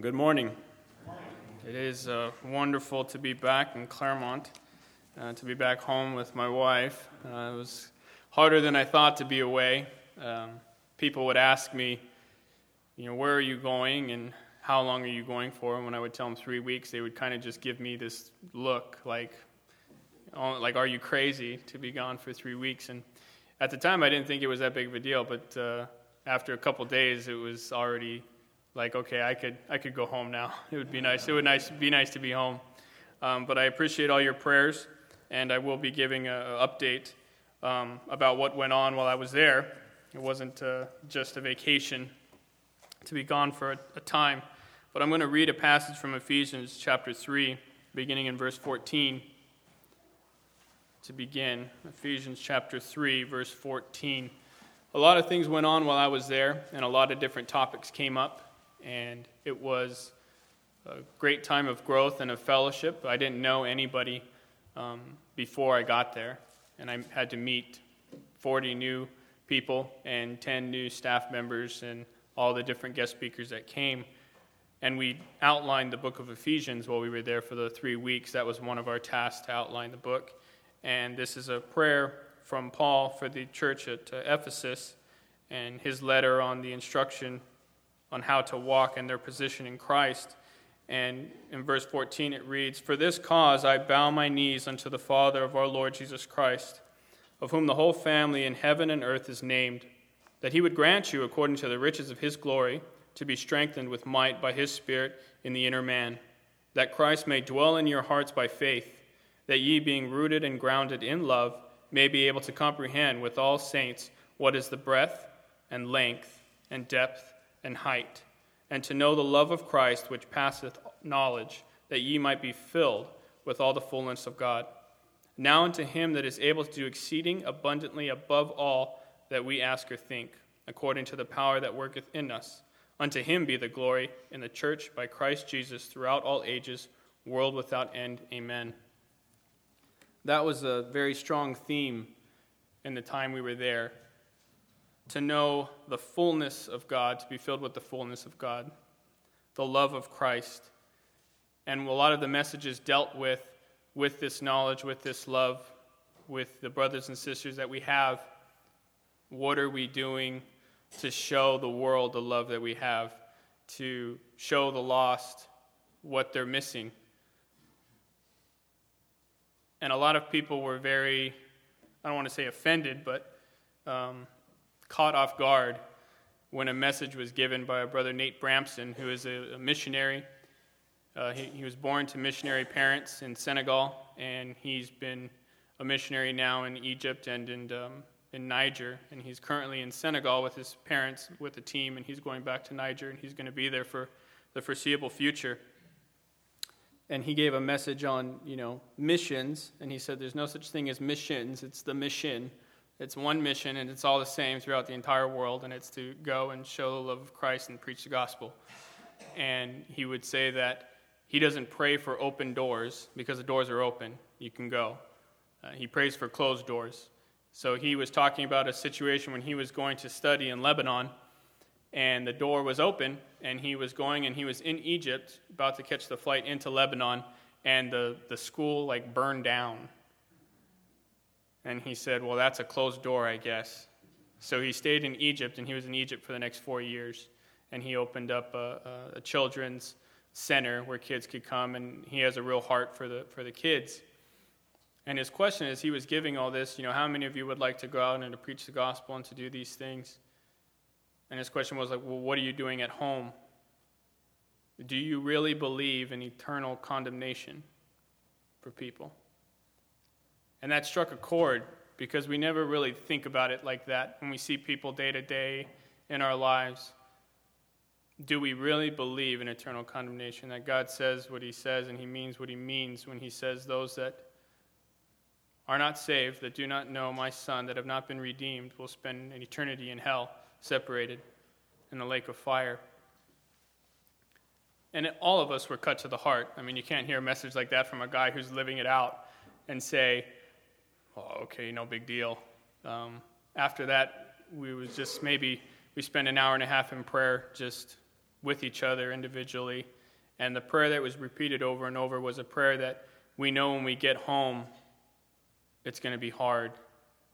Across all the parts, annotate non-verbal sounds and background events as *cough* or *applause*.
Good morning. It is uh, wonderful to be back in Claremont, uh, to be back home with my wife. Uh, it was harder than I thought to be away. Um, people would ask me, you know, where are you going and how long are you going for? And when I would tell them three weeks, they would kind of just give me this look like, oh, like, are you crazy to be gone for three weeks? And at the time, I didn't think it was that big of a deal, but uh, after a couple days, it was already like, okay, I could, I could go home now. *laughs* It would be nice. It would nice, be nice to be home. Um, but I appreciate all your prayers, and I will be giving an update um, about what went on while I was there. It wasn't uh, just a vacation to be gone for a, a time. But I'm going to read a passage from Ephesians chapter 3, beginning in verse 14. To begin, Ephesians chapter 3, verse 14. A lot of things went on while I was there, and a lot of different topics came up and it was a great time of growth and of fellowship. I didn't know anybody um, before I got there, and I had to meet 40 new people and 10 new staff members and all the different guest speakers that came. And we outlined the book of Ephesians while we were there for the three weeks. That was one of our tasks to outline the book. And this is a prayer from Paul for the church at uh, Ephesus and his letter on the instruction on how to walk in their position in Christ. And in verse 14 it reads, For this cause I bow my knees unto the Father of our Lord Jesus Christ, of whom the whole family in heaven and earth is named, that he would grant you, according to the riches of his glory, to be strengthened with might by his Spirit in the inner man, that Christ may dwell in your hearts by faith, that ye, being rooted and grounded in love, may be able to comprehend with all saints what is the breadth and length and depth and height, and to know the love of Christ which passeth knowledge, that ye might be filled with all the fullness of God. Now unto him that is able to do exceeding abundantly above all that we ask or think, according to the power that worketh in us. Unto him be the glory in the church by Christ Jesus throughout all ages, world without end. Amen. That was a very strong theme in the time we were there to know the fullness of God, to be filled with the fullness of God, the love of Christ. And a lot of the messages dealt with with this knowledge, with this love, with the brothers and sisters that we have. What are we doing to show the world the love that we have, to show the lost what they're missing? And a lot of people were very, I don't want to say offended, but um, caught off guard when a message was given by a brother Nate Bramson, who is a, a missionary. Uh, he, he, was born to missionary parents in Senegal, and he's been a missionary now in Egypt and in, um, in Niger. And he's currently in Senegal with his parents, with a team, and he's going back to Niger, and he's going to be there for the foreseeable future. And he gave a message on, you know, missions, and he said there's no such thing as missions, it's the mission it's one mission, and it's all the same throughout the entire world, and it's to go and show the love of Christ and preach the gospel. And he would say that he doesn't pray for open doors because the doors are open. You can go. Uh, he prays for closed doors. So he was talking about a situation when he was going to study in Lebanon, and the door was open, and he was going, and he was in Egypt, about to catch the flight into Lebanon, and the, the school like burned down and he said, Well, that's a closed door, I guess. So he stayed in Egypt, and he was in Egypt for the next four years. And he opened up a, a, children's center where kids could come, and he has a real heart for the, for the kids. And his question is, he was giving all this, you know, how many of you would like to go out and to preach the gospel and to do these things? And his question was like, well, what are you doing at home? Do you really believe in eternal condemnation for people? And that struck a chord because we never really think about it like that when we see people day to day in our lives. Do we really believe in eternal condemnation? That God says what He says and He means what He means when He says, Those that are not saved, that do not know my Son, that have not been redeemed, will spend an eternity in hell, separated in the lake of fire. And all of us were cut to the heart. I mean, you can't hear a message like that from a guy who's living it out and say, oh, okay, no big deal. Um, after that, we was just maybe we spent an hour and a half in prayer, just with each other individually. And the prayer that was repeated over and over was a prayer that we know when we get home, it's going to be hard.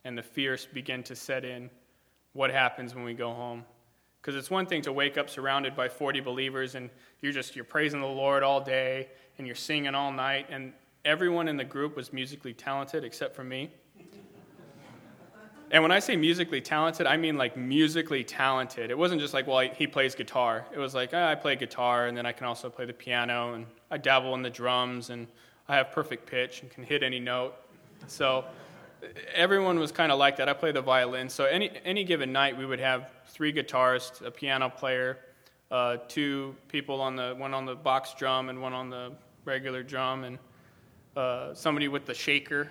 And the fears begin to set in. What happens when we go home? Because it's one thing to wake up surrounded by 40 believers and you're just you're praising the Lord all day and you're singing all night and everyone in the group was musically talented except for me. And when I say musically talented, I mean like musically talented. It wasn't just like, well, he plays guitar. It was like, oh, I play guitar, and then I can also play the piano, and I dabble in the drums, and I have perfect pitch and can hit any note. So everyone was kind of like that. I play the violin. So any, any given night, we would have three guitarists, a piano player, uh, two people on the one on the box drum and one on the regular drum, and uh, somebody with the shaker,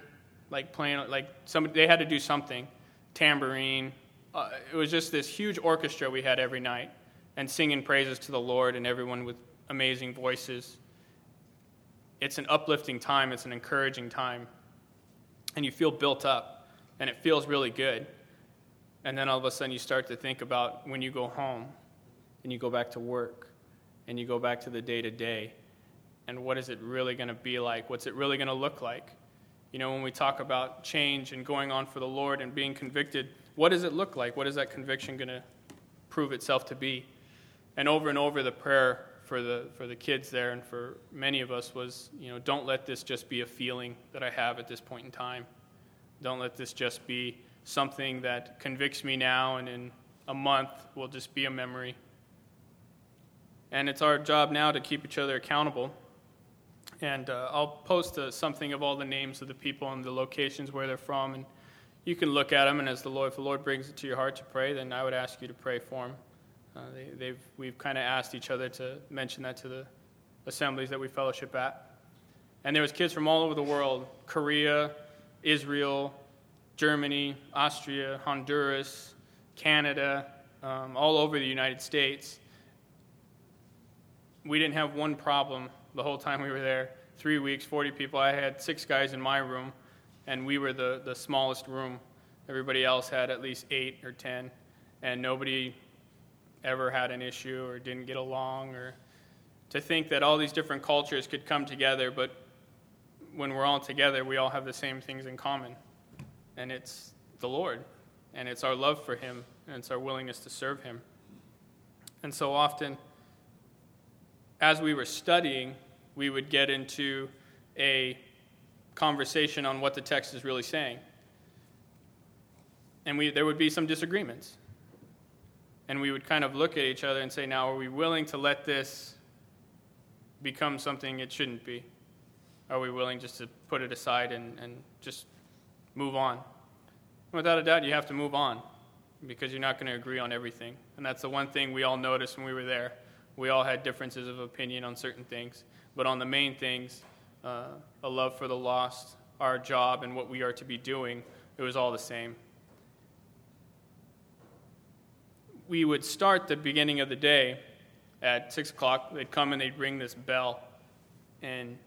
like playing like somebody. They had to do something tambourine. Uh, it was just this huge orchestra we had every night and singing praises to the Lord and everyone with amazing voices. It's an uplifting time, it's an encouraging time. And you feel built up and it feels really good. And then all of a sudden you start to think about when you go home and you go back to work and you go back to the day to day and what is it really going to be like? What's it really going to look like? You know, when we talk about change and going on for the Lord and being convicted, what does it look like? What is that conviction going to prove itself to be? And over and over, the prayer for the, for the kids there and for many of us was, you know, don't let this just be a feeling that I have at this point in time. Don't let this just be something that convicts me now and in a month will just be a memory. And it's our job now to keep each other accountable and uh, I'll post uh, something of all the names of the people and the locations where they're from, and you can look at them. And as the Lord, if the Lord brings it to your heart to pray, then I would ask you to pray for them. Uh, they, have we've kind of asked each other to mention that to the assemblies that we fellowship at. And there was kids from all over the world: Korea, Israel, Germany, Austria, Honduras, Canada, um, all over the United States. We didn't have one problem the whole time we were there. Three weeks, 40 people. I had six guys in my room, and we were the, the smallest room. Everybody else had at least eight or 10, and nobody ever had an issue or didn't get along. Or to think that all these different cultures could come together, but when we're all together, we all have the same things in common, and it's the Lord, and it's our love for Him, and it's our willingness to serve Him. And so often, as we were studying, we would get into a conversation on what the text is really saying. And we, there would be some disagreements. And we would kind of look at each other and say, now, are we willing to let this become something it shouldn't be? Are we willing just to put it aside and, and just move on? Without a doubt, you have to move on because you're not going to agree on everything. And that's the one thing we all noticed when we were there we all had differences of opinion on certain things, but on the main things, uh, a love for the lost, our job, and what we are to be doing, it was all the same. We would start the beginning of the day at 6 o'clock. They'd come and they'd ring this bell. And,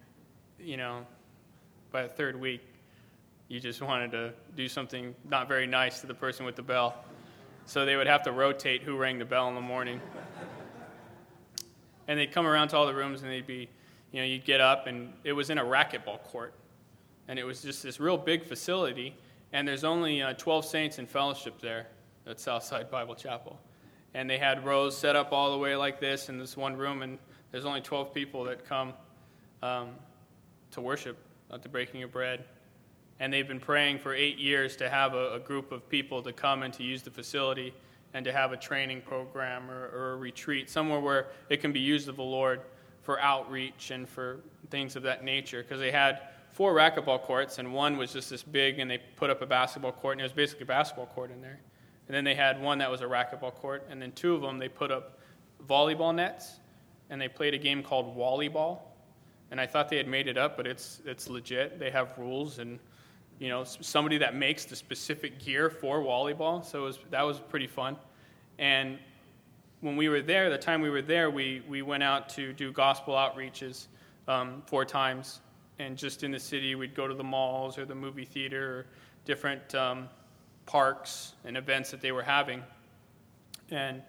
you know, by the third week, you just wanted to do something not very nice to the person with the bell. So they would have to rotate who rang the bell in the morning and they'd come around to all the rooms and they'd be, you know, you'd get up and it was in a racquetball court. And it was just this real big facility. And there's only uh, 12 saints in fellowship there at Southside Bible Chapel. And they had rows set up all the way like this in this one room. And there's only 12 people that come um, to worship at the breaking of bread. And they've been praying for eight years to have a, a group of people to come and to use the facility and to have a training program or, or, a retreat, somewhere where it can be used of the Lord for outreach and for things of that nature. Because they had four racquetball courts, and one was just this big, and they put up a basketball court, and it was basically a basketball court in there. And then they had one that was a racquetball court, and then two of them they put up volleyball nets, and they played a game called wallyball. And I thought they had made it up, but it's it's legit. They have rules and you know, somebody that makes the specific gear for wallyball. So was, that was pretty fun. And when we were there, the time we were there, we, we went out to do gospel outreaches um, four times. And just in the city, we'd go to the malls or the movie theater or different um, parks and events that they were having. And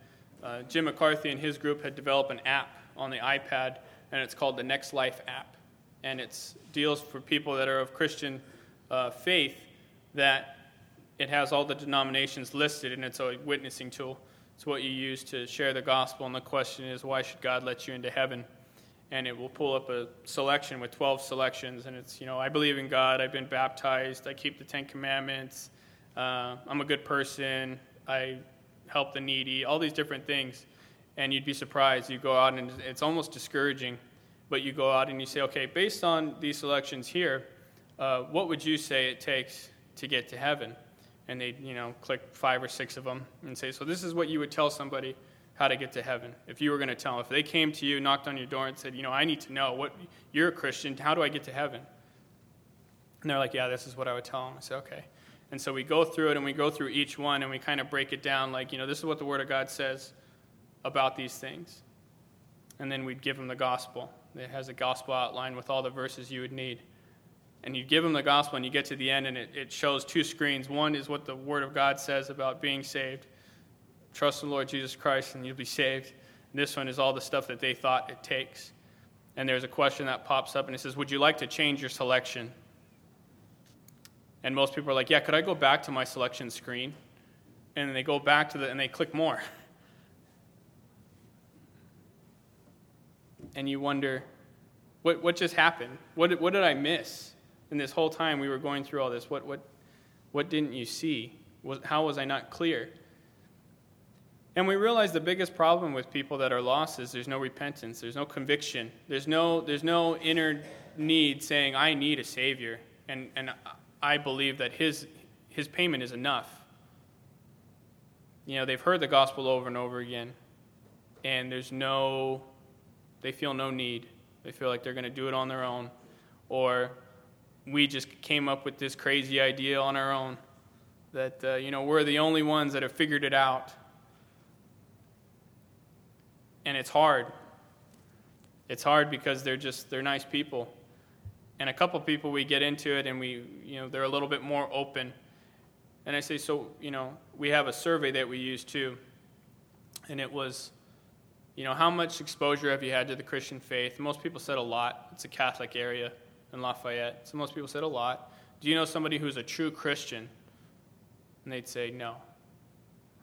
uh, Jim McCarthy and his group had developed an app on the iPad, and it's called the Next Life app. And it deals for people that are of Christian uh, faith that it has all the denominations listed, and it's a witnessing tool. It's what you use to share the gospel, and the question is, why should God let you into heaven? And it will pull up a selection with 12 selections, and it's, you know, I believe in God, I've been baptized, I keep the Ten Commandments, uh, I'm a good person, I help the needy, all these different things. And you'd be surprised. You go out and it's almost discouraging, but you go out and you say, okay, based on these selections here, uh, what would you say it takes to get to heaven? And they, you know, click five or six of them and say, so this is what you would tell somebody how to get to heaven. If you were going to tell them, if they came to you, knocked on your door, and said, you know, I need to know what you're a Christian. How do I get to heaven? And they're like, yeah, this is what I would tell them. I say, okay. And so we go through it and we go through each one and we kind of break it down like, you know, this is what the Word of God says about these things. And then we'd give them the gospel. It has a gospel outline with all the verses you would need. And you give them the gospel and you get to the end and it, it shows two screens. One is what the Word of God says about being saved. Trust in the Lord Jesus Christ and you'll be saved. And this one is all the stuff that they thought it takes. And there's a question that pops up and it says, Would you like to change your selection? And most people are like, yeah, could I go back to my selection screen? And they go back to the, and they click more. *laughs* And you wonder, what, what just happened? What what did I miss in this whole time we were going through all this? What, what, what didn't you see? How was I not clear? And we realize the biggest problem with people that are lost is there's no repentance, there's no conviction, there's no, there's no inner need saying, I need a Savior. And, and I believe that his, his payment is enough. You know, they've heard the gospel over and over again, and there's no, they feel no need. They feel like they're going to do it on their own. Or we just came up with this crazy idea on our own that, uh, you know, we're the only ones that have figured it out. And it's hard. It's hard because they're just, they're nice people. And a couple people we get into it and we you know they're a little bit more open. And i say so you know we have a survey that we use too. And it was you know how much exposure have you had to the christian faith? Most people said a lot. It's a catholic area in lafayette so most people said a lot do you know somebody who's a true christian and they'd say no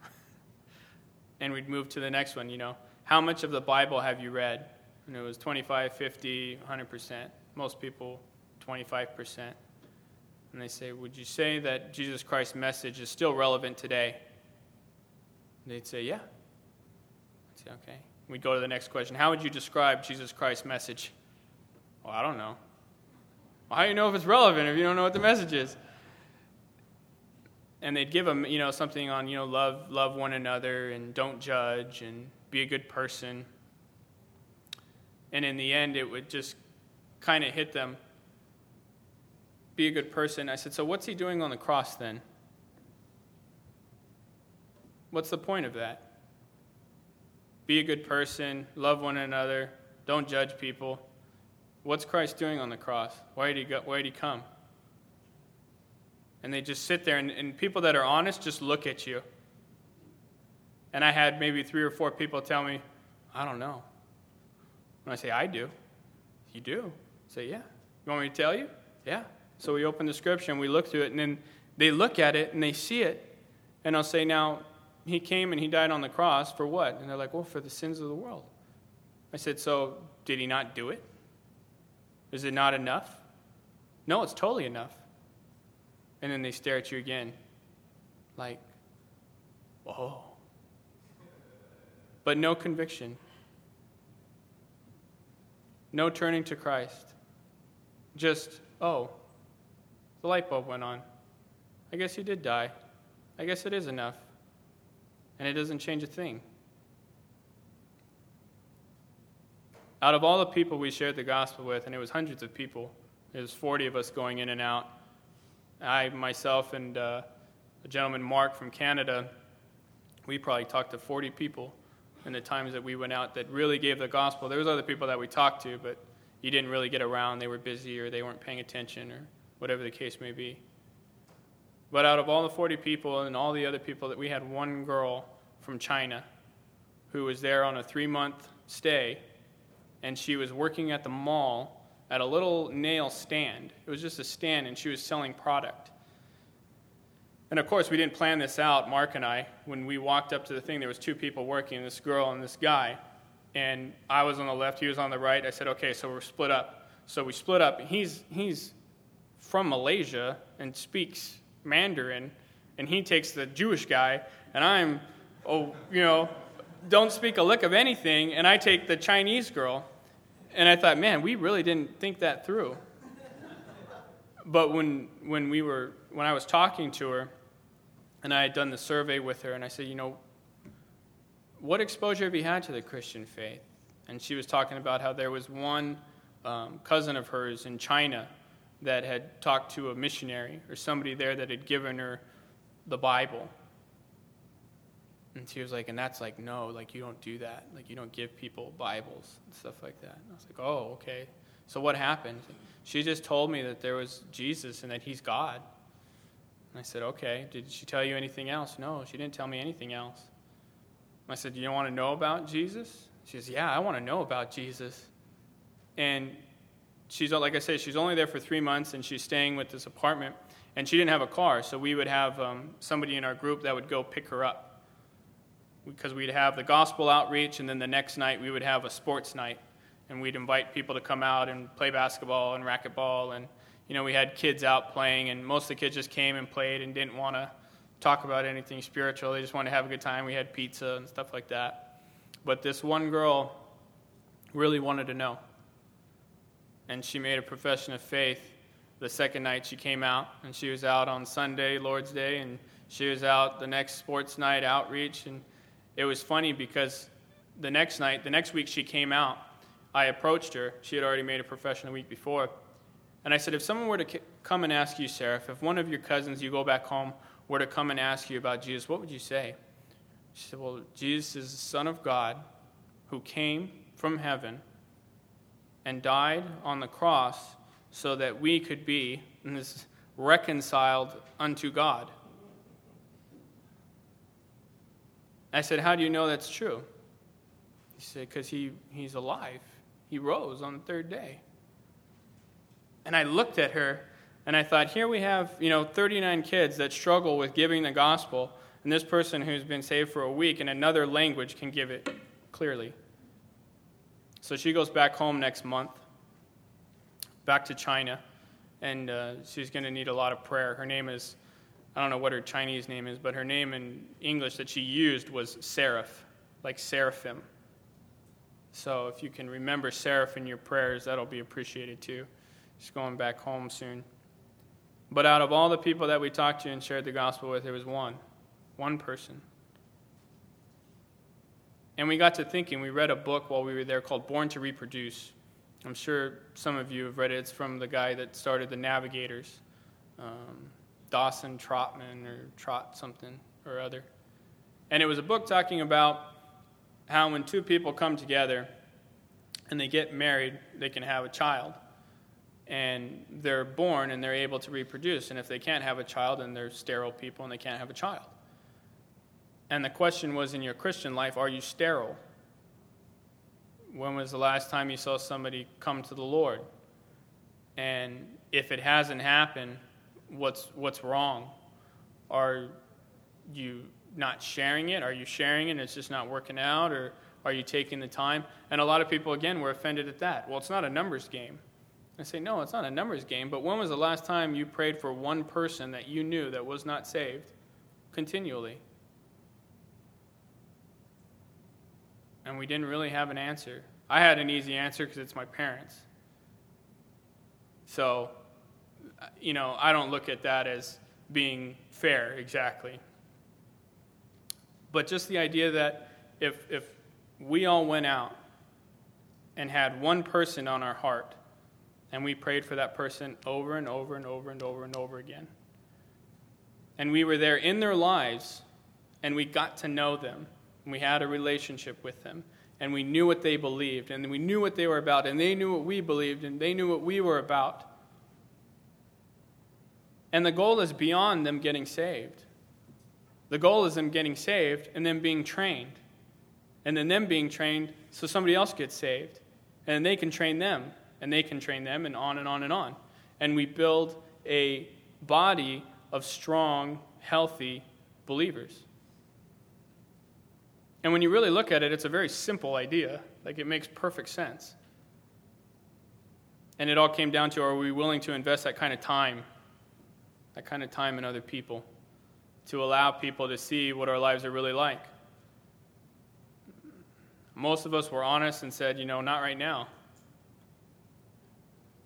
*laughs* and we'd move to the next one you know how much of the bible have you read and it was 25 50 100% most people 25%. And they say, Would you say that Jesus Christ's message is still relevant today? And they'd say, Yeah. I'd say, Okay. We'd go to the next question How would you describe Jesus Christ's message? Well, I don't know. How do you know if it's relevant if you don't know what the message is? And they'd give them, you know, something on, you know, love, love one another and don't judge and be a good person. And in the end, it would just kind of hit them. Be a good person. I said, So what's he doing on the cross then? What's the point of that? Be a good person, love one another, don't judge people. What's Christ doing on the cross? Why did he, go, why did he come? And they just sit there, and, and people that are honest just look at you. And I had maybe three or four people tell me, I don't know. And I say, I do. You do. Say, yeah. You want me to tell you? Yeah. So we open the scripture and we look through it, and then they look at it and they see it, and I'll say, now, he came and he died on the cross for what? And they're like, well, for the sins of the world. I said, so did he not do it? Is it not enough? No, it's totally enough. And then they stare at you again, like, oh. But no conviction, no turning to Christ. Just, oh, the light bulb went on. I guess he did die. I guess it is enough. And it doesn't change a thing. Out of all the people we shared the gospel with, and it was hundreds of people, there was 40 of us going in and out. I, myself, and uh, a gentleman, Mark, from Canada, we probably talked to 40 people in the times that we went out that really gave the gospel. There was other people that we talked to, but you didn't really get around. They were busy or they weren't paying attention or whatever the case may be. But out of all the 40 people and all the other people, that we had one girl from China who was there on a three month stay, and she was working at the mall at a little nail stand. It was just a stand, and she was selling product. And of course, we didn't plan this out, Mark and I. When we walked up to the thing, there was two people working, this girl and this guy. And I was on the left, he was on the right. I said, okay, so we're split up. So we split up. He's, he's from Malaysia and speaks Mandarin, and he takes the Jewish guy, and I'm, oh, you know, don't speak a lick of anything, and I take the Chinese girl. And I thought, man, we really didn't think that through. But when, when, we were, when I was talking to her, and I had done the survey with her, and I said, you know, what exposure have you had to the Christian faith? And she was talking about how there was one um, cousin of hers in China that had talked to a missionary or somebody there that had given her the Bible. And she was like, and that's like, no, like you don't do that. Like you don't give people Bibles and stuff like that. And I was like, oh, okay. So what happened? She just told me that there was Jesus and that he's God. And I said, okay. Did she tell you anything else? No, she didn't tell me anything else. I said, you want to know about Jesus? She says, yeah, I want to know about Jesus. And she's, like I said, she's only there for three months and she's staying with this apartment. And she didn't have a car, so we would have um, somebody in our group that would go pick her up because we'd have the gospel outreach, and then the next night we would have a sports night, and we'd invite people to come out and play basketball and racquetball, and you know we had kids out playing, and most of the kids just came and played and didn't want to talk about anything spiritual. They just wanted to have a good time. We had pizza and stuff like that. But this one girl really wanted to know, and she made a profession of faith. The second night she came out, and she was out on Sunday, Lord's Day, and she was out the next sports night outreach, and it was funny because the next night, the next week she came out, I approached her. She had already made a profession the week before. And I said, if someone were to come and ask you, Sarah, if one of your cousins, you go back home, were to come and ask you about Jesus, what would you say? She said, well, Jesus is the Son of God who came from heaven and died on the cross so that we could be reconciled unto God. I said, How do you know that's true? He said, Because he, he's alive. He rose on the third day. And I looked at her and I thought, here we have, you know, 39 kids that struggle with giving the gospel, and this person who's been saved for a week in another language can give it clearly. So she goes back home next month, back to China, and uh, she's going to need a lot of prayer. Her name is I don't know what her Chinese name is, but her name in English that she used was Seraph, like seraphim. So if you can remember Seraph in your prayers, that'll be appreciated too. She's going back home soon. But out of all the people that we talked to and shared the gospel with, there was one, one person. And we got to thinking, we read a book while we were there called Born to Reproduce. I'm sure some of you have read it. It's from the guy that started the Navigators. Um, Dawson Trotman or Trot something or other. And it was a book talking about how when two people come together and they get married, they can have a child. And they're born and they're able to reproduce. And if they can't have a child, then they're sterile people and they can't have a child. And the question was in your Christian life, are you sterile? When was the last time you saw somebody come to the Lord? And if it hasn't happened, what's what's wrong? Are you not sharing it? Are you sharing it and it's just not working out? Or are you taking the time? And a lot of people, again, were offended at that. Well, it's not a numbers game. I say, no, it's not a numbers game, but when was the last time you prayed for one person that you knew that was not saved continually? And we didn't really have an answer. I had an easy answer because it's my parents. So you know, I don't look at that as being fair exactly. But just the idea that if, if we all went out and had one person on our heart and we prayed for that person over and over and over and over and over again, and we were there in their lives and we got to know them, and we had a relationship with them, and we knew what they believed, and we knew what they were about, and they knew what we believed, and they knew what we were about and the goal is beyond them getting saved. The goal is them getting saved and then being trained. and then them being trained so somebody else gets saved. And they can train them, and they can train them, and on and on and on. And we build a body of strong, healthy believers. And when you really look at it, it's a very simple idea. Like it makes perfect sense. And it all came down to are we willing to invest that kind of time, that kind of time in other people, to allow people to see what our lives are really like? Most of us were honest and said, you know, not right now.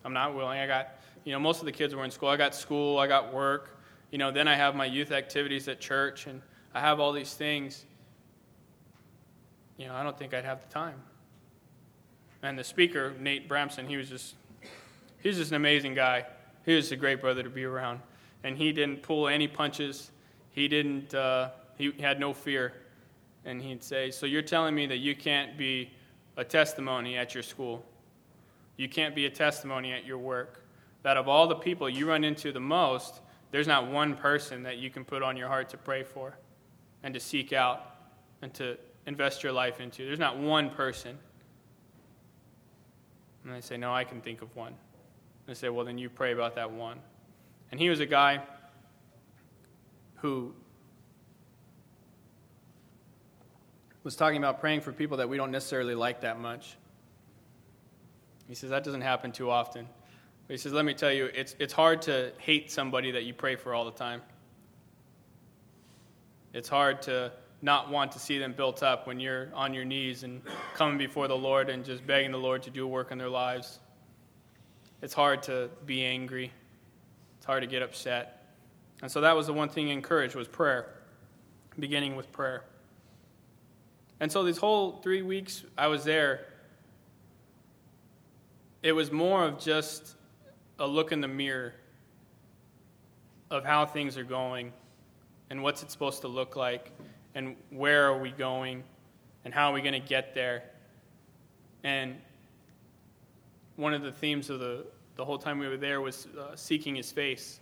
I'm not willing. I got, you know, most of the kids were in school. I got school, I got work. You know, then I have my youth activities at church, and I have all these things. You know, I don't think I'd have the time. And the speaker, Nate Bramson, he was just, he's just an amazing guy. He was a great brother to be around. And he didn't pull any punches. He didn't, uh, he had no fear and he'd say, So you're telling me that you can't be a testimony at your school? You can't be a testimony at your work? That of all the people you run into the most, there's not one person that you can put on your heart to pray for and to seek out and to invest your life into. There's not one person. And I say, No, I can think of one. And I say, Well, then you pray about that one. And he was a guy who was talking about praying for people that we don't necessarily like that much. He says that doesn't happen too often. But he says, let me tell you, it's, it's hard to hate somebody that you pray for all the time. It's hard to not want to see them built up when you're on your knees and coming before the Lord and just begging the Lord to do work in their lives. It's hard to be angry. It's hard to get upset. And so that was the one thing encouraged was prayer, beginning with prayer. And so these whole three weeks I was there, it was more of just a look in the mirror of how things are going and what's it supposed to look like and where are we going and how are we going to get there. And one of the themes of the, the whole time we were there was uh, seeking his face.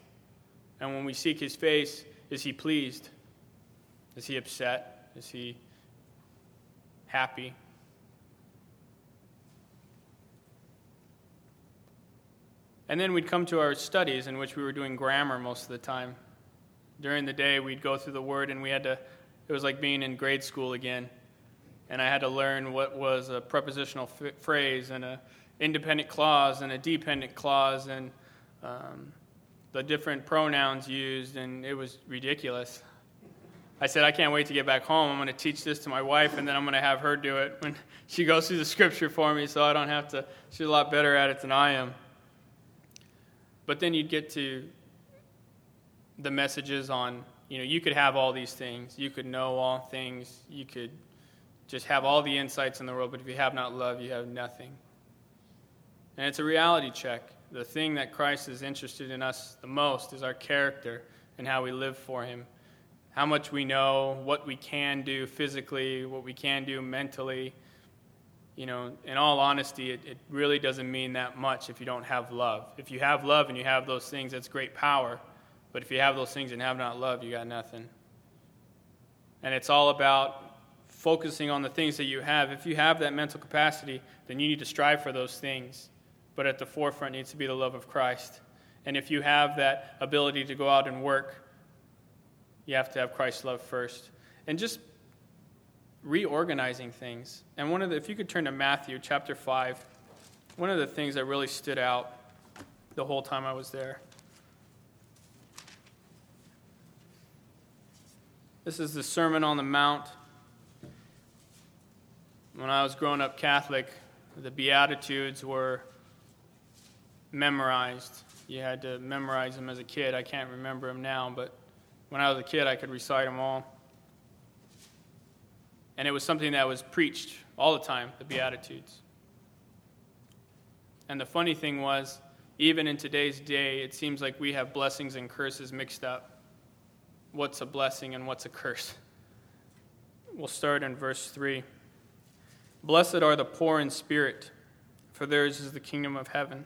And when we seek his face, is he pleased? Is he upset? Is he happy. And then we'd come to our studies in which we were doing grammar most of the time. During the day, we'd go through the word and we had to, it was like being in grade school again. And I had to learn what was a prepositional f- phrase and an independent clause and a dependent clause and um, the different pronouns used, and it was ridiculous. I said, I can't wait to get back home. I'm going to teach this to my wife, and then I'm going to have her do it when *laughs* she goes through the scripture for me so I don't have to. She's a lot better at it than I am. But then you'd get to the messages on, you know, you could have all these things. You could know all things. You could just have all the insights in the world, but if you have not love, you have nothing. And it's a reality check. The thing that Christ is interested in us the most is our character and how we live for Him how much we know, what we can do physically, what we can do mentally. You know, in all honesty, it, it really doesn't mean that much if you don't have love. If you have love and you have those things, that's great power. But if you have those things and have not love, you got nothing. And it's all about focusing on the things that you have. If you have that mental capacity, then you need to strive for those things. But at the forefront needs to be the love of Christ. And if you have that ability to go out and work, you have to have Christ's love first. And just reorganizing things. And one of the, if you could turn to Matthew chapter 5, one of the things that really stood out the whole time I was there. This is the Sermon on the Mount. When I was growing up Catholic, the Beatitudes were memorized. You had to memorize them as a kid. I can't remember them now, but when I was a kid, I could recite them all. And it was something that was preached all the time, the Beatitudes. And the funny thing was, even in today's day, it seems like we have blessings and curses mixed up. What's a blessing and what's a curse? *laughs* We'll start in verse 3. Blessed are the poor in spirit, for theirs is the kingdom of heaven.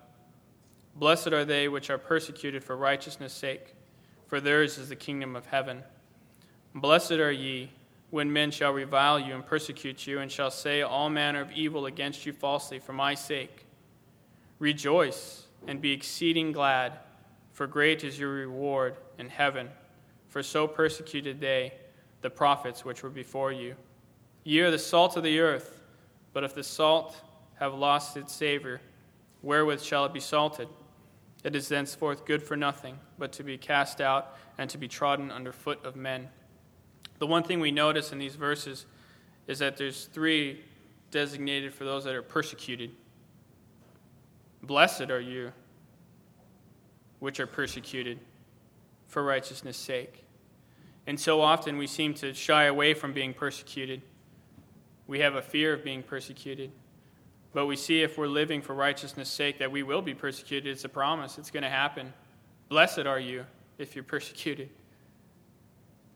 Blessed are they which are persecuted for righteousness' sake, for theirs is the kingdom of heaven. Blessed are ye when men shall revile you and persecute you, and shall say all manner of evil against you falsely for my sake. Rejoice and be exceeding glad, for great is your reward in heaven. For so persecuted they the prophets which were before you. Ye are the salt of the earth, but if the salt have lost its savor, wherewith shall it be salted? It is thenceforth good for nothing, but to be cast out and to be trodden under foot of men. The one thing we notice in these verses is that there's three designated for those that are persecuted. Blessed are you which are persecuted for righteousness' sake. And so often we seem to shy away from being persecuted. We have a fear of being persecuted. But we see if we're living for righteousness' sake that we will be persecuted. It's a promise, it's going to happen. Blessed are you if you're *laughs* persecuted.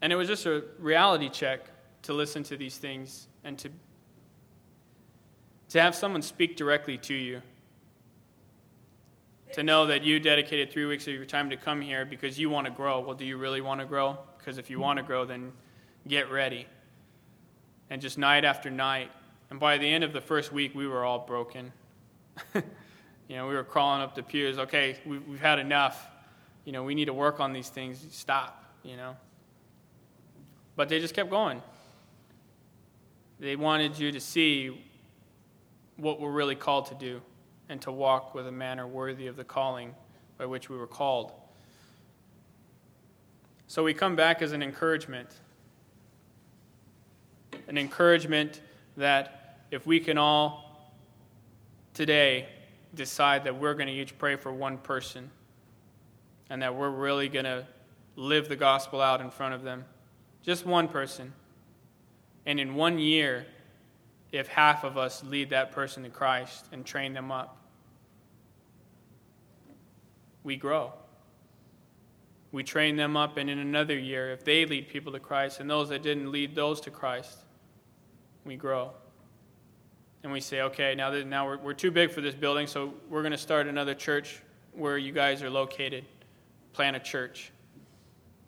And it was just a reality check to listen to these things and to, to have someone speak directly to you. To know that you dedicated three weeks of your time to come here because you want to grow. Well, do you really want to grow? Because if you want to grow, then get ready. And just night after night. And by the end of the first week, we were all broken. *laughs* you know, we were crawling up the pews. Okay, we, we've had enough. You know, we need to work on these things. Stop, you know. But they just kept going. They wanted you to see what we're really called to do and to walk with a manner worthy of the calling by which we were called. So we come back as an encouragement. An encouragement that if we can all today decide that we're going to each pray for one person and that we're really going to live the gospel out in front of them just one person. And in one year, if half of us lead that person to Christ and train them up, we grow. We train them up, and in another year, if they lead people to Christ and those that didn't lead those to Christ, we grow. And we say, okay, now that now we're, we're too big for this building, so we're going to start another church where you guys are located. Plant a church.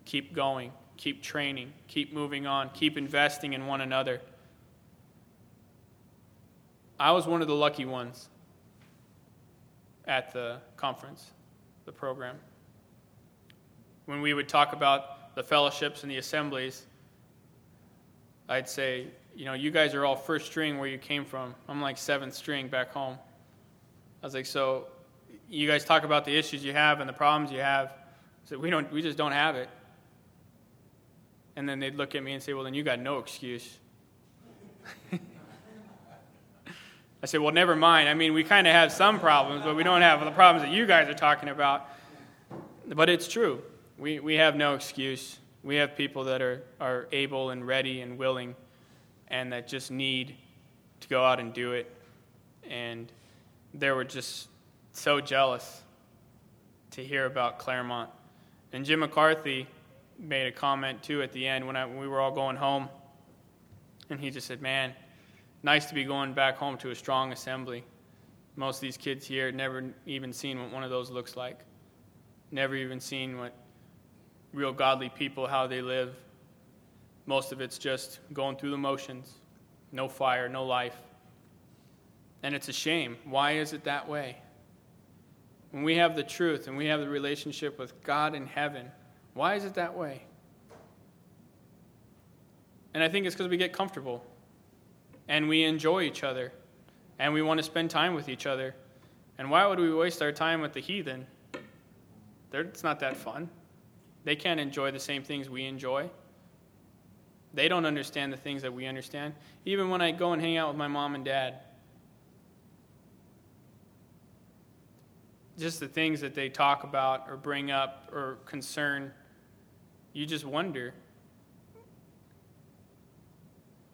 Keep going keep training, keep moving on, keep investing in one another. I was one of the lucky ones at the conference, the program. When we would talk about the fellowships and the assemblies, I'd say, you know, you guys are all first string where you came from. I'm like seventh string back home. I was like, so you guys talk about the issues you have and the problems you have. So we don't, we just don't have it. And then they'd look at me and say, Well, then you got no excuse. *laughs* I said, Well, never mind. I mean, we kind of have some problems, but we don't have the problems that you guys are talking about. But it's true. We, we have no excuse. We have people that are, are able and ready and willing and that just need to go out and do it. And they were just so jealous to hear about Claremont. And Jim McCarthy made a comment too at the end when, I, when we were all going home. And he just said, Man, nice to be going back home to a strong assembly. Most of these kids here never even seen what one of those looks like, never even seen what real godly people, how they live. Most of it's just going through the motions, no fire, no life. And it's a shame. Why is it that way? When we have the truth and we have the relationship with God in heaven, why is it that way? And I think it's because we get comfortable and we enjoy each other and we want to spend time with each other. And why would we waste our time with the heathen? It's not that fun. They can't enjoy the same things we enjoy. They don't understand the things that we understand. Even when I go and hang out with my mom and dad, just the things that they talk about or bring up or concern you just wonder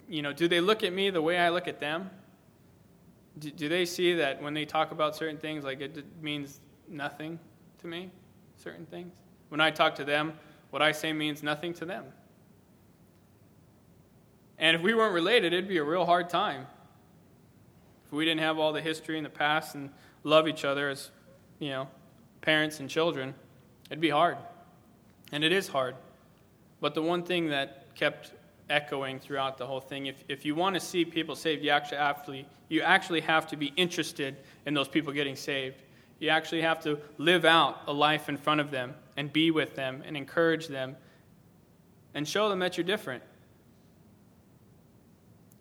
you know, do they look at me the way I look at them? Do, do they see that when they talk about certain things, like it means nothing to me? Certain things? When I talk to them, what I say means nothing to them. And if we weren't related, it'd be a real hard time. If we didn't have all the history in the past and love each other as, you know, parents and children, it'd be hard. And it is hard. But the one thing that kept echoing throughout the whole thing, if, if you want to see people saved, you actually, you actually have to be interested in those people getting saved. You actually have to live out a life in front of them and be with them and encourage them and show them that you're different.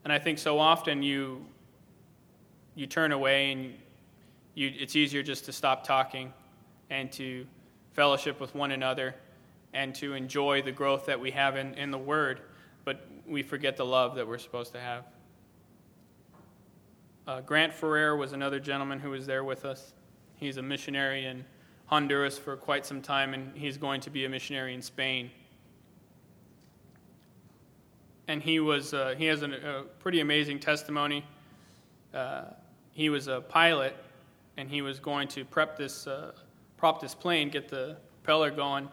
And I think so often you you turn away and you, it's easier just to stop talking and to fellowship with one another and to enjoy the growth that we have in, in the Word, but we forget the love that we're supposed to have. Uh, Grant Ferrer was another gentleman who was there with us. He's a missionary in Honduras for quite some time, and he's going to be a missionary in Spain and he was uh, he has an, a pretty amazing testimony. Uh, he was a pilot, and he was going to prep this uh, prop this plane, get the propeller going,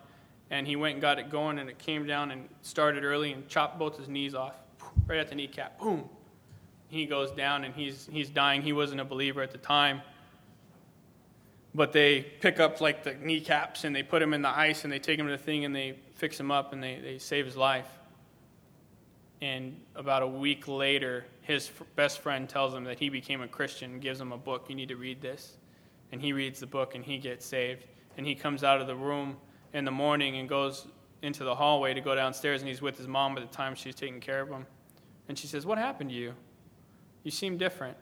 and he went and got it going, and it came down and started early and chopped both his knees off, right at the kneecap. Boom. He goes down and he's he's dying. He wasn't a believer at the time. But they pick up like the kneecaps and they put him in the ice and they take him to the thing and they fix him up and they, they save his life and about a week later, his best friend tells him that he became a Christian gives him a book. You need to read this. And he reads the book and he gets saved. And he comes out of the room in the morning and goes into the hallway to go downstairs, and he's with his mom at the time she's taking care of him. And she says, What happened to you? You seem different.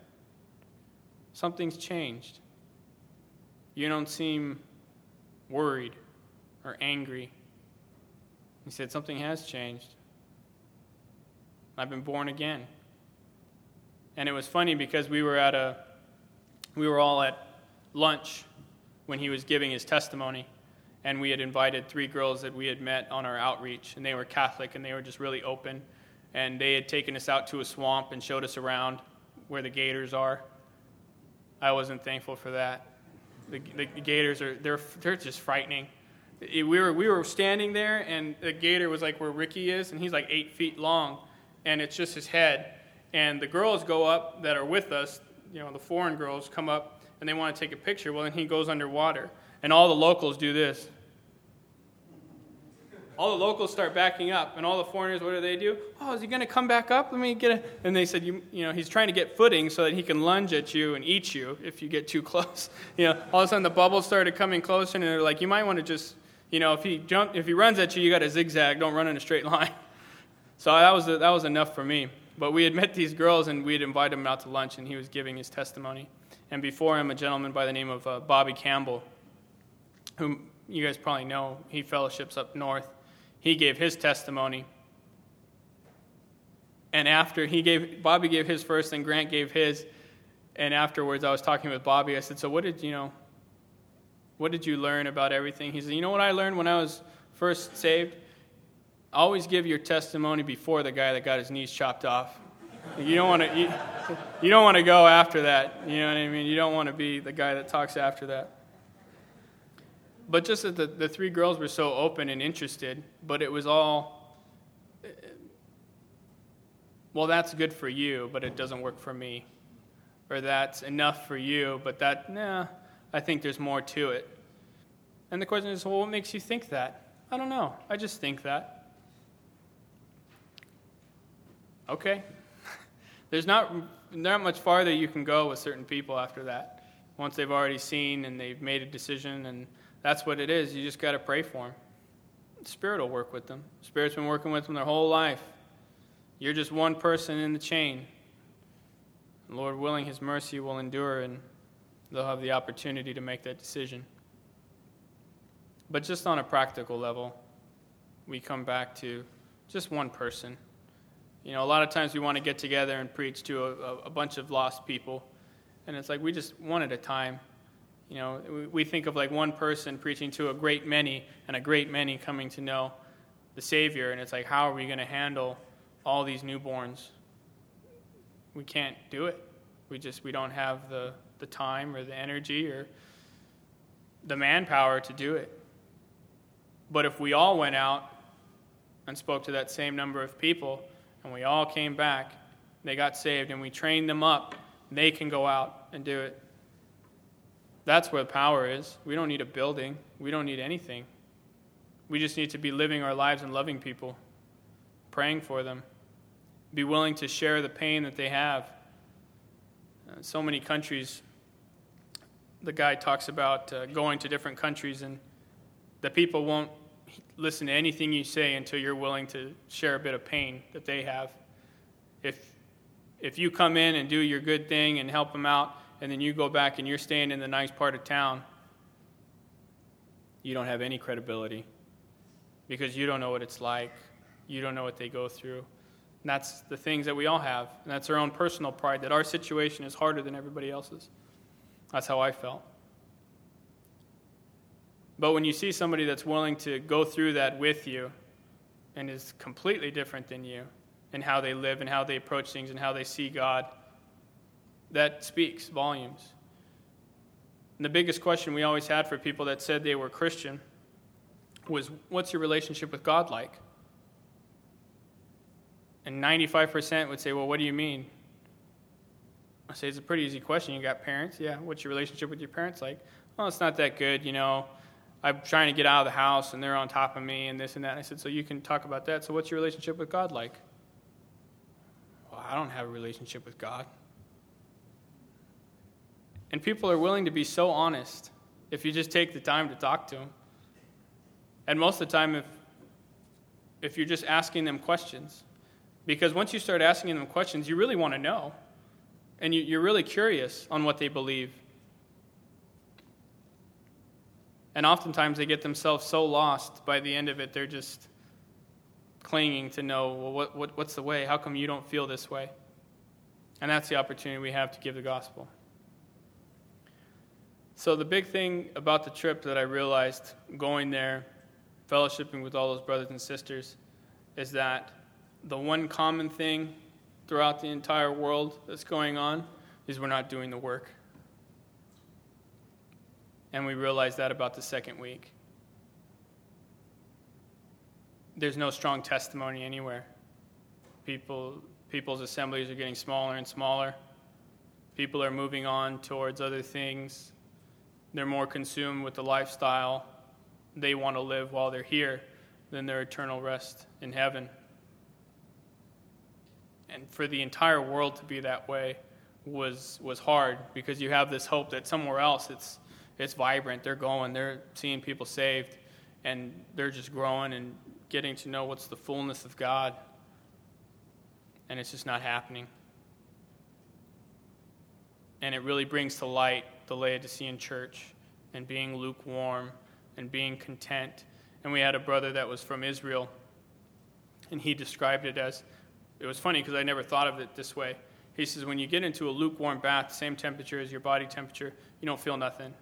Something's changed. You don't seem worried or angry. He said, Something has changed. I've been born again. And it was funny because we were at a we were all at lunch when he was giving his testimony and we had invited three girls that we had met on our outreach and they were Catholic and they were just really open and they had taken us out to a swamp and showed us around where the gators are. I wasn't thankful for that. The, the, the gators are they're they're just frightening. We were we were standing there and the gator was like where Ricky is and he's like eight feet long and it's just his head. And the girls go up that are with us, you know, the foreign girls come up and they want to take a picture. Well, then he goes underwater. And all the locals do this. All the locals start backing up, and all the foreigners, what do they do? Oh, is he going to come back up? Let me get a. And they said, you, you know, he's trying to get footing so that he can lunge at you and eat you if you get too *laughs* close. You know, all of a sudden the bubbles started coming closer, and they're like, you might want to just, you know, if he jump, if he runs at you, you got to zigzag. Don't run in a straight line. *laughs* So that was, that was enough for me. But we had met these girls and we had invited him out to lunch and he was giving his testimony. And before him, a gentleman by the name of uh, Bobby Campbell, whom you guys probably know, he fellowships up north. He gave his testimony. And after he gave, Bobby gave his first and Grant gave his. And afterwards, I was talking with Bobby. I said, So what did you know? What did you learn about everything? He said, You know what I learned when I was first saved? Always give your testimony before the guy that got his knees chopped off. You don't want to you, don't want to go after that. You know what I mean? You don't want to be the guy that talks after that. But just that the, the three girls were so open and interested, but it was all, well, that's good for you, but it doesn't work for me. Or that's enough for you, but that, nah, I think there's more to it. And the question is, well, what makes you think that? I don't know. I just think that. Okay. There's not, not much farther you can go with certain people after that. Once they've already seen and they've made a decision, and that's what it is. You just got to pray for them. The Spirit will work with them. The Spirit's been working with them their whole life. You're just one person in the chain. Lord willing, His mercy will endure, and they'll have the opportunity to make that decision. But just on a practical level, we come back to just one person. You know, a lot of times we want to get together and preach to a, a bunch of lost people, and it's like we just one at a time. You know, we, we think of like one person preaching to a great many, and a great many coming to know the Savior, and it's like, how are we going to handle all these newborns? We can't do it. We just we don't have the, the time or the energy or the manpower to do it. But if we all went out and spoke to that same number of people and we all came back, they got saved, and we trained them up, they can go out and do it. That's where the power is. We don't need a building, we don't need anything. We just need to be living our lives and loving people, praying for them, be willing to share the pain that they have. Uh, so many countries, the guy talks about uh, going to different countries, and the people won't listen to anything you say until you're willing to share a bit of pain that they have. If, if you come in and do your good thing and help them out, and then you go back and you're staying in the nice part of town, you don't have any credibility because you don't know what it's like. You don't know what they go through. And that's the things that we all have. And that's our own personal pride that our situation is harder than everybody else's. That's how I felt. But when you see somebody that's willing to go through that with you and is completely different than you in how they live and how they approach things and how they see God, that speaks volumes. And the biggest question we always had for people that said they were Christian was what's your relationship with God like? And 95% would say, well, what do you mean? I say, it's a pretty easy question. You got parents? Yeah. What's your relationship with your parents like? Well, it's not that good. You know, I'm trying to get out of the house and they're on top of me and this and that. And I said, so you can talk about that. So what's your relationship with God like? Well, I don't have a relationship with God. And people are willing to be so honest if you just take the time to talk to them. And most of the time, if, if you're just asking them questions, because once you start asking them questions, you really want to know. And you, you're really curious on what they believe. And oftentimes they get themselves so lost by the end of it, they're just clinging to know, well, what, what, what's the way? How come you don't feel this way? And that's the opportunity we have to give the gospel. So, the big thing about the trip that I realized going there fellowshipping with all those brothers and sisters is that the one common thing throughout the entire world that's going on is we're not doing the work. And we realized that about the second week. There's no strong testimony anywhere. People, people's assemblies are getting smaller and smaller. People are moving on towards other things. They're more consumed with the lifestyle they want to live while they're here than their eternal rest in heaven. And for the entire world to be that way was was hard because you have this hope that somewhere else it's it's vibrant. They're going, they're seeing people saved, and they're just growing and getting to know what's the fullness of God. And it's just not happening. And it really brings to light the Laodicean church and being lukewarm and being content. And we had a brother that was from Israel, and he described it as it was funny because I never thought of it this way. He says, when you get into a lukewarm bath, same temperature as your body temperature, you don't feel nothing.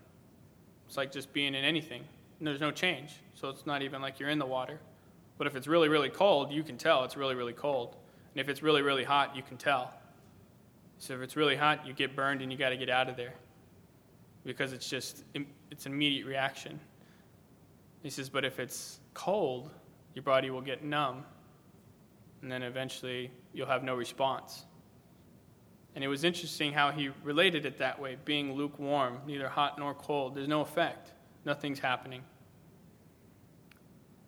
It's like just being in anything. And there's no change. So it's not even like you're in the water. But if it's really, really cold, you can tell it's really, really cold. And if it's really, really hot, you can tell. So if it's really hot, you get burned and you got to get out of there because it's just it's an immediate reaction. He says, but if it's cold, your body will get numb, and then eventually you'll have no response. And it was interesting how he related it that way being lukewarm, neither hot nor cold. There's no effect, nothing's happening.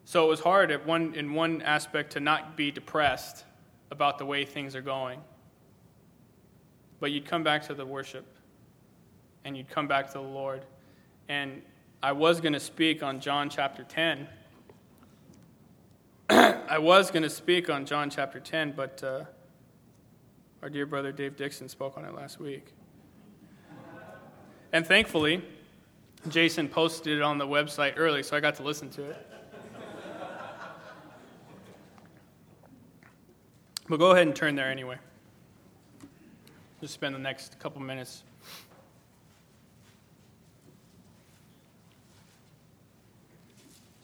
So it was hard at one, in one aspect to not be depressed about the way things are going. But you'd come back to the worship and you'd come back to the Lord. And I was going to speak on John chapter 10. *clears throat* I was going to speak on John chapter 10, but uh, our dear brother Dave Dixon spoke on it last week. And thankfully, Jason posted it on the website early, so I got to listen to it. but go ahead and turn there anyway. Just spend the next couple minutes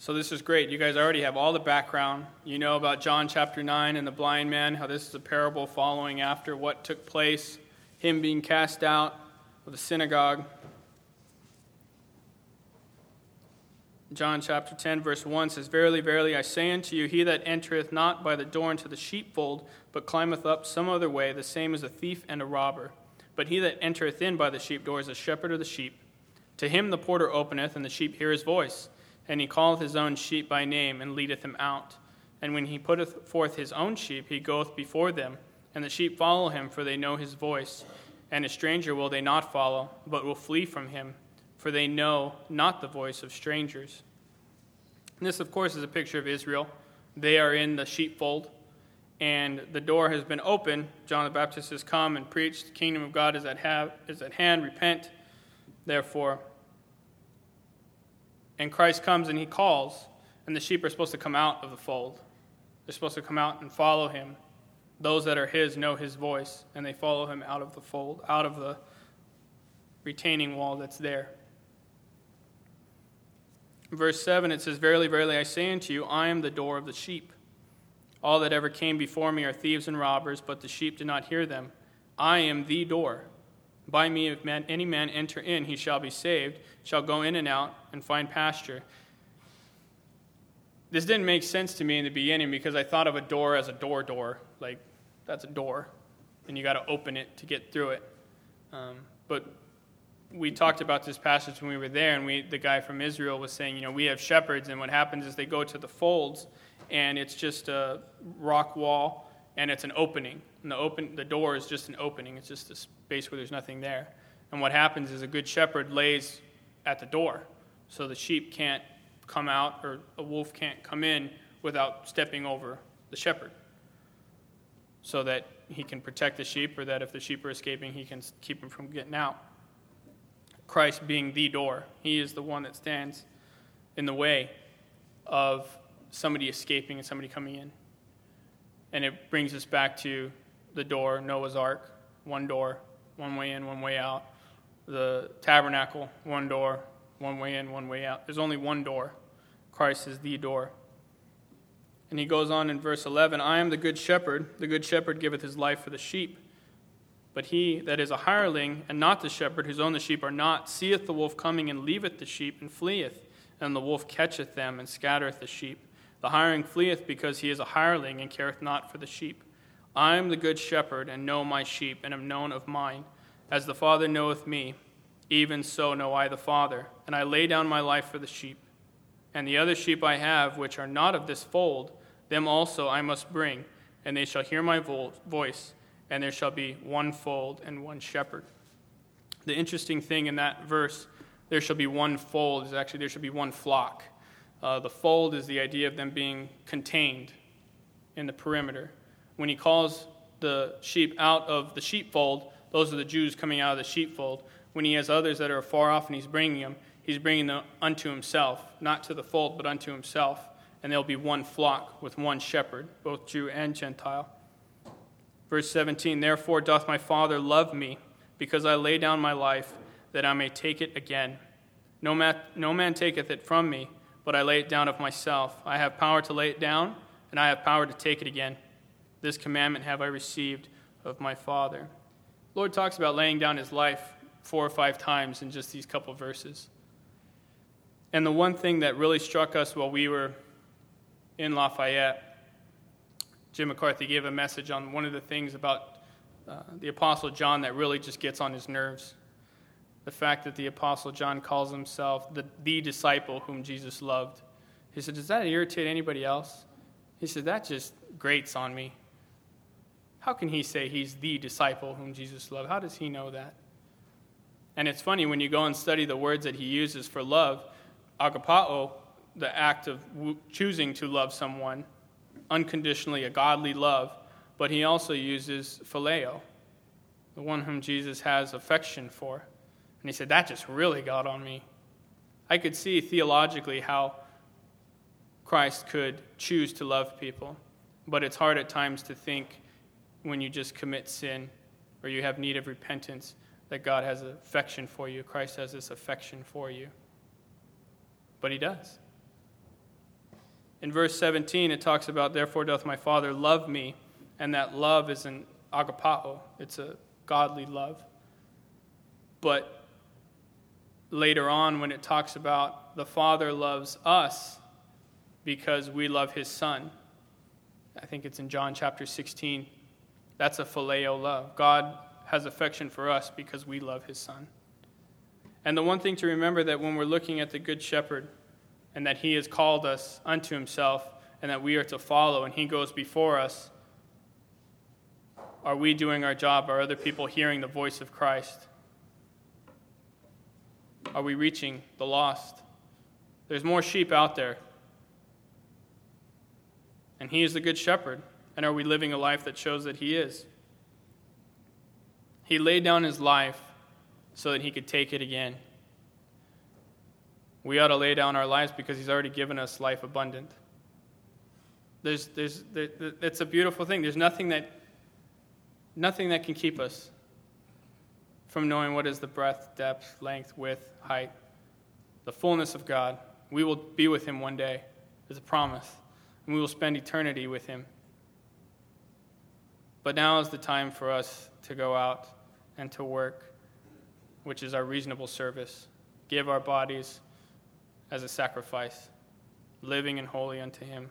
So this is great. You guys already have all the background. You know about John chapter 9 and the blind man, how this is a parable following after what took place him being cast out of the synagogue. John chapter 10, verse 1 says, Verily, verily, I say unto you, he that entereth not by the door into the sheepfold, but climbeth up some other way, the same is a thief and a robber. But he that entereth in by the sheep door is a shepherd of the sheep. To him the porter openeth, and the sheep hear his voice. And he calleth his own sheep by name, and leadeth them out. And when he putteth forth his own sheep, he goeth before them, and the sheep follow him, for they know his voice. And a stranger will they not follow, but will flee from him, for they know not the voice of strangers. And this, of course, is a picture of Israel. They are in the sheepfold, and the door has been open. John the Baptist has come and preached, The kingdom of God is at, have, is at hand, repent, therefore. And Christ comes and he calls, and the sheep are supposed to come out of the fold. They're supposed to come out and follow him. Those that are his know his voice, and they follow him out of the fold, out of the retaining wall that's there. verse 7, it says, Verily, verily, I say unto you, I am the door of the sheep. All that ever came before me are thieves and robbers, but the sheep did not hear them. I am the door. By me, if man, any man enter in, he shall be saved, shall go in and out, and find pasture. This didn't make sense to me in the beginning because I thought of a door as a door door. Like, that's a door, and you got to open it to get through it. Um, but we talked about this passage when we were there, and we, the guy from Israel was saying, you know, we have shepherds, and what happens is they go to the folds, and it's just a rock wall, and it's an opening. And the, open, the door is just an opening, it's just a space where there's nothing there. And what happens is a good shepherd lays at the door, so the sheep can't come out or a wolf can't come in without stepping over the shepherd so that he can protect the sheep or that if the sheep are escaping, he can keep them from getting out. Christ being the door, he is the one that stands in the way of somebody escaping and somebody coming in. And it brings us back to the door, Noah's Ark, one door, one way in, one way out. The tabernacle, one door, one way in, one way out. There's only one door. Christ is the door. And he goes on in verse 11 I am the good shepherd. The good shepherd giveth his life for the sheep. But he that is a hireling, and not the shepherd, whose own the sheep are not, seeth the wolf coming, and leaveth the sheep, and fleeth. And the wolf catcheth them, and scattereth the sheep. The hireling fleeth because he is a hireling, and careth not for the sheep. I am the good shepherd, and know my sheep, and am known of mine. As the Father knoweth me, even so know I the Father, and I lay down my life for the sheep. And the other sheep I have, which are not of this fold, them also I must bring, and they shall hear my voice, and there shall be one fold and one shepherd. The interesting thing in that verse, there shall be one fold, is actually there shall be one flock. Uh, the fold is the idea of them being contained in the perimeter. When he calls the sheep out of the sheepfold, those are the Jews coming out of the sheepfold when he has others that are far off and he's bringing them, he's bringing them unto himself, not to the fold, but unto himself. And there'll be one flock with one shepherd, both Jew and Gentile. Verse 17 Therefore doth my Father love me, because I lay down my life, that I may take it again. No man, no man taketh it from me, but I lay it down of myself. I have power to lay it down, and I have power to take it again. This commandment have I received of my Father. Lord talks about laying down his life four or five times in just these couple verses. And the one thing that really struck us while we were in Lafayette, Jim McCarthy gave a message on one of the things about uh, the Apostle John that really just gets on his nerves. The fact that the Apostle John calls himself the, the disciple whom Jesus loved. He said, Does that irritate anybody else? He said, That just grates on me. How can he say he's the disciple whom Jesus loved? How does he know that? And it's funny when you go and study the words that he uses for love, agapao, the act of choosing to love someone unconditionally, a godly love, but he also uses phileo, the one whom Jesus has affection for. And he said, that just really got on me. I could see theologically how Christ could choose to love people, but it's hard at times to think when you just commit sin or you have need of repentance that God has affection for you. Christ has this affection for you. But he does. In verse 17, it talks about, Therefore doth my Father love me, and that love is an agapao. It's a godly love. But later on, when it talks about the Father loves us because we love his Son, I think it's in John chapter 16, that's a phileo love. God has affection for us because we love his Son. And the one thing to remember that when we're looking at the Good Shepherd and that he has called us unto himself and that we are to follow and he goes before us, are we doing our job? Are other people hearing the voice of Christ? Are we reaching the lost? There's more sheep out there. And he is the good shepherd. And are we living a life that shows that he is? He laid down his life so that he could take it again. We ought to lay down our lives because he's already given us life abundant. There's, there's, there, it's a beautiful thing. There's nothing that, nothing that can keep us from knowing what is the breadth, depth, length, width, height, the fullness of God. We will be with him one day. There's a promise. And we will spend eternity with him. But now is the time for us to go out and to work which is our reasonable service. Give our bodies as a sacrifice, living and holy unto Him.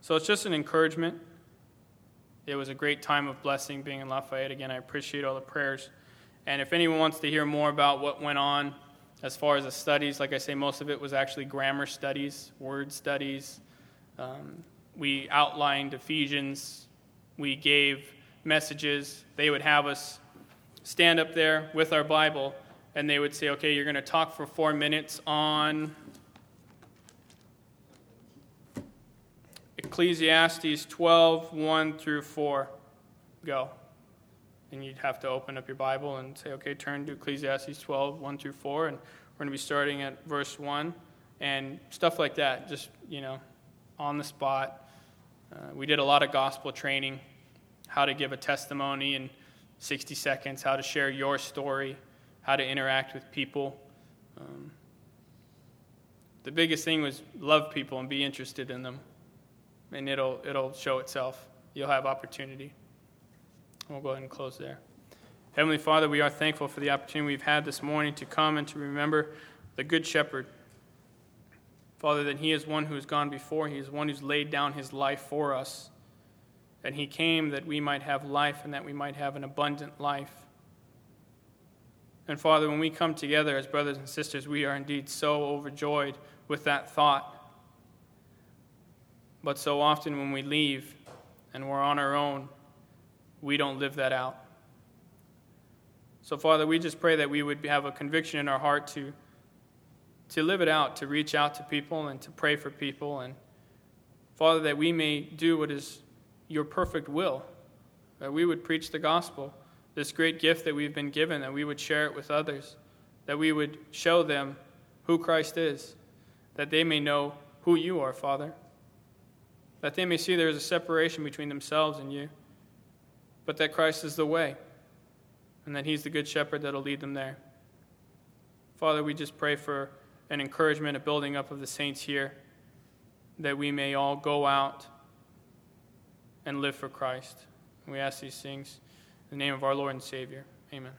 So it's just an encouragement. It was a great time of blessing being in Lafayette. Again, I appreciate all the prayers. And if anyone wants to hear more about what went on as far as the studies, like I say, most of it was actually grammar studies, word studies. Um, we outlined Ephesians. We gave messages. They would have us stand up there with our Bible and they would say, okay, you're going to talk for four minutes on Ecclesiastes 12, 1 through 4. Go. And you'd have to open up your Bible and say, okay, turn to Ecclesiastes 12, 1 through 4. And we're going to be starting at verse 1 and stuff like that, just, you know, on the spot. Uh, we did a lot of gospel training, how to give a testimony in 60 seconds, how to share your story, how to interact with people. Um, the biggest thing was love people and be interested in them, and it'll, it'll show itself. You'll have opportunity. We'll go ahead and close there. Heavenly Father, we are thankful for the opportunity we've had this morning to come and to remember the Good Shepherd. Father, that He is one who has gone before, He is one who's laid down His life for us. And he came that we might have life and that we might have an abundant life. And Father, when we come together as brothers and sisters, we are indeed so overjoyed with that thought. But so often when we leave and we're on our own, we don't live that out. So, Father, we just pray that we would have a conviction in our heart to, to live it out, to reach out to people and to pray for people. And, Father, that we may do what is your perfect will, that we would preach the gospel, this great gift that we've been given, that we would share it with others, that we would show them who Christ is, that they may know who you are, Father, that they may see there is a separation between themselves and you, but that Christ is the way, and that He's the good shepherd that will lead them there. Father, we just pray for an encouragement, a building up of the saints here, that we may all go out and live for Christ. We ask these things in the name of our Lord and Savior. Amen.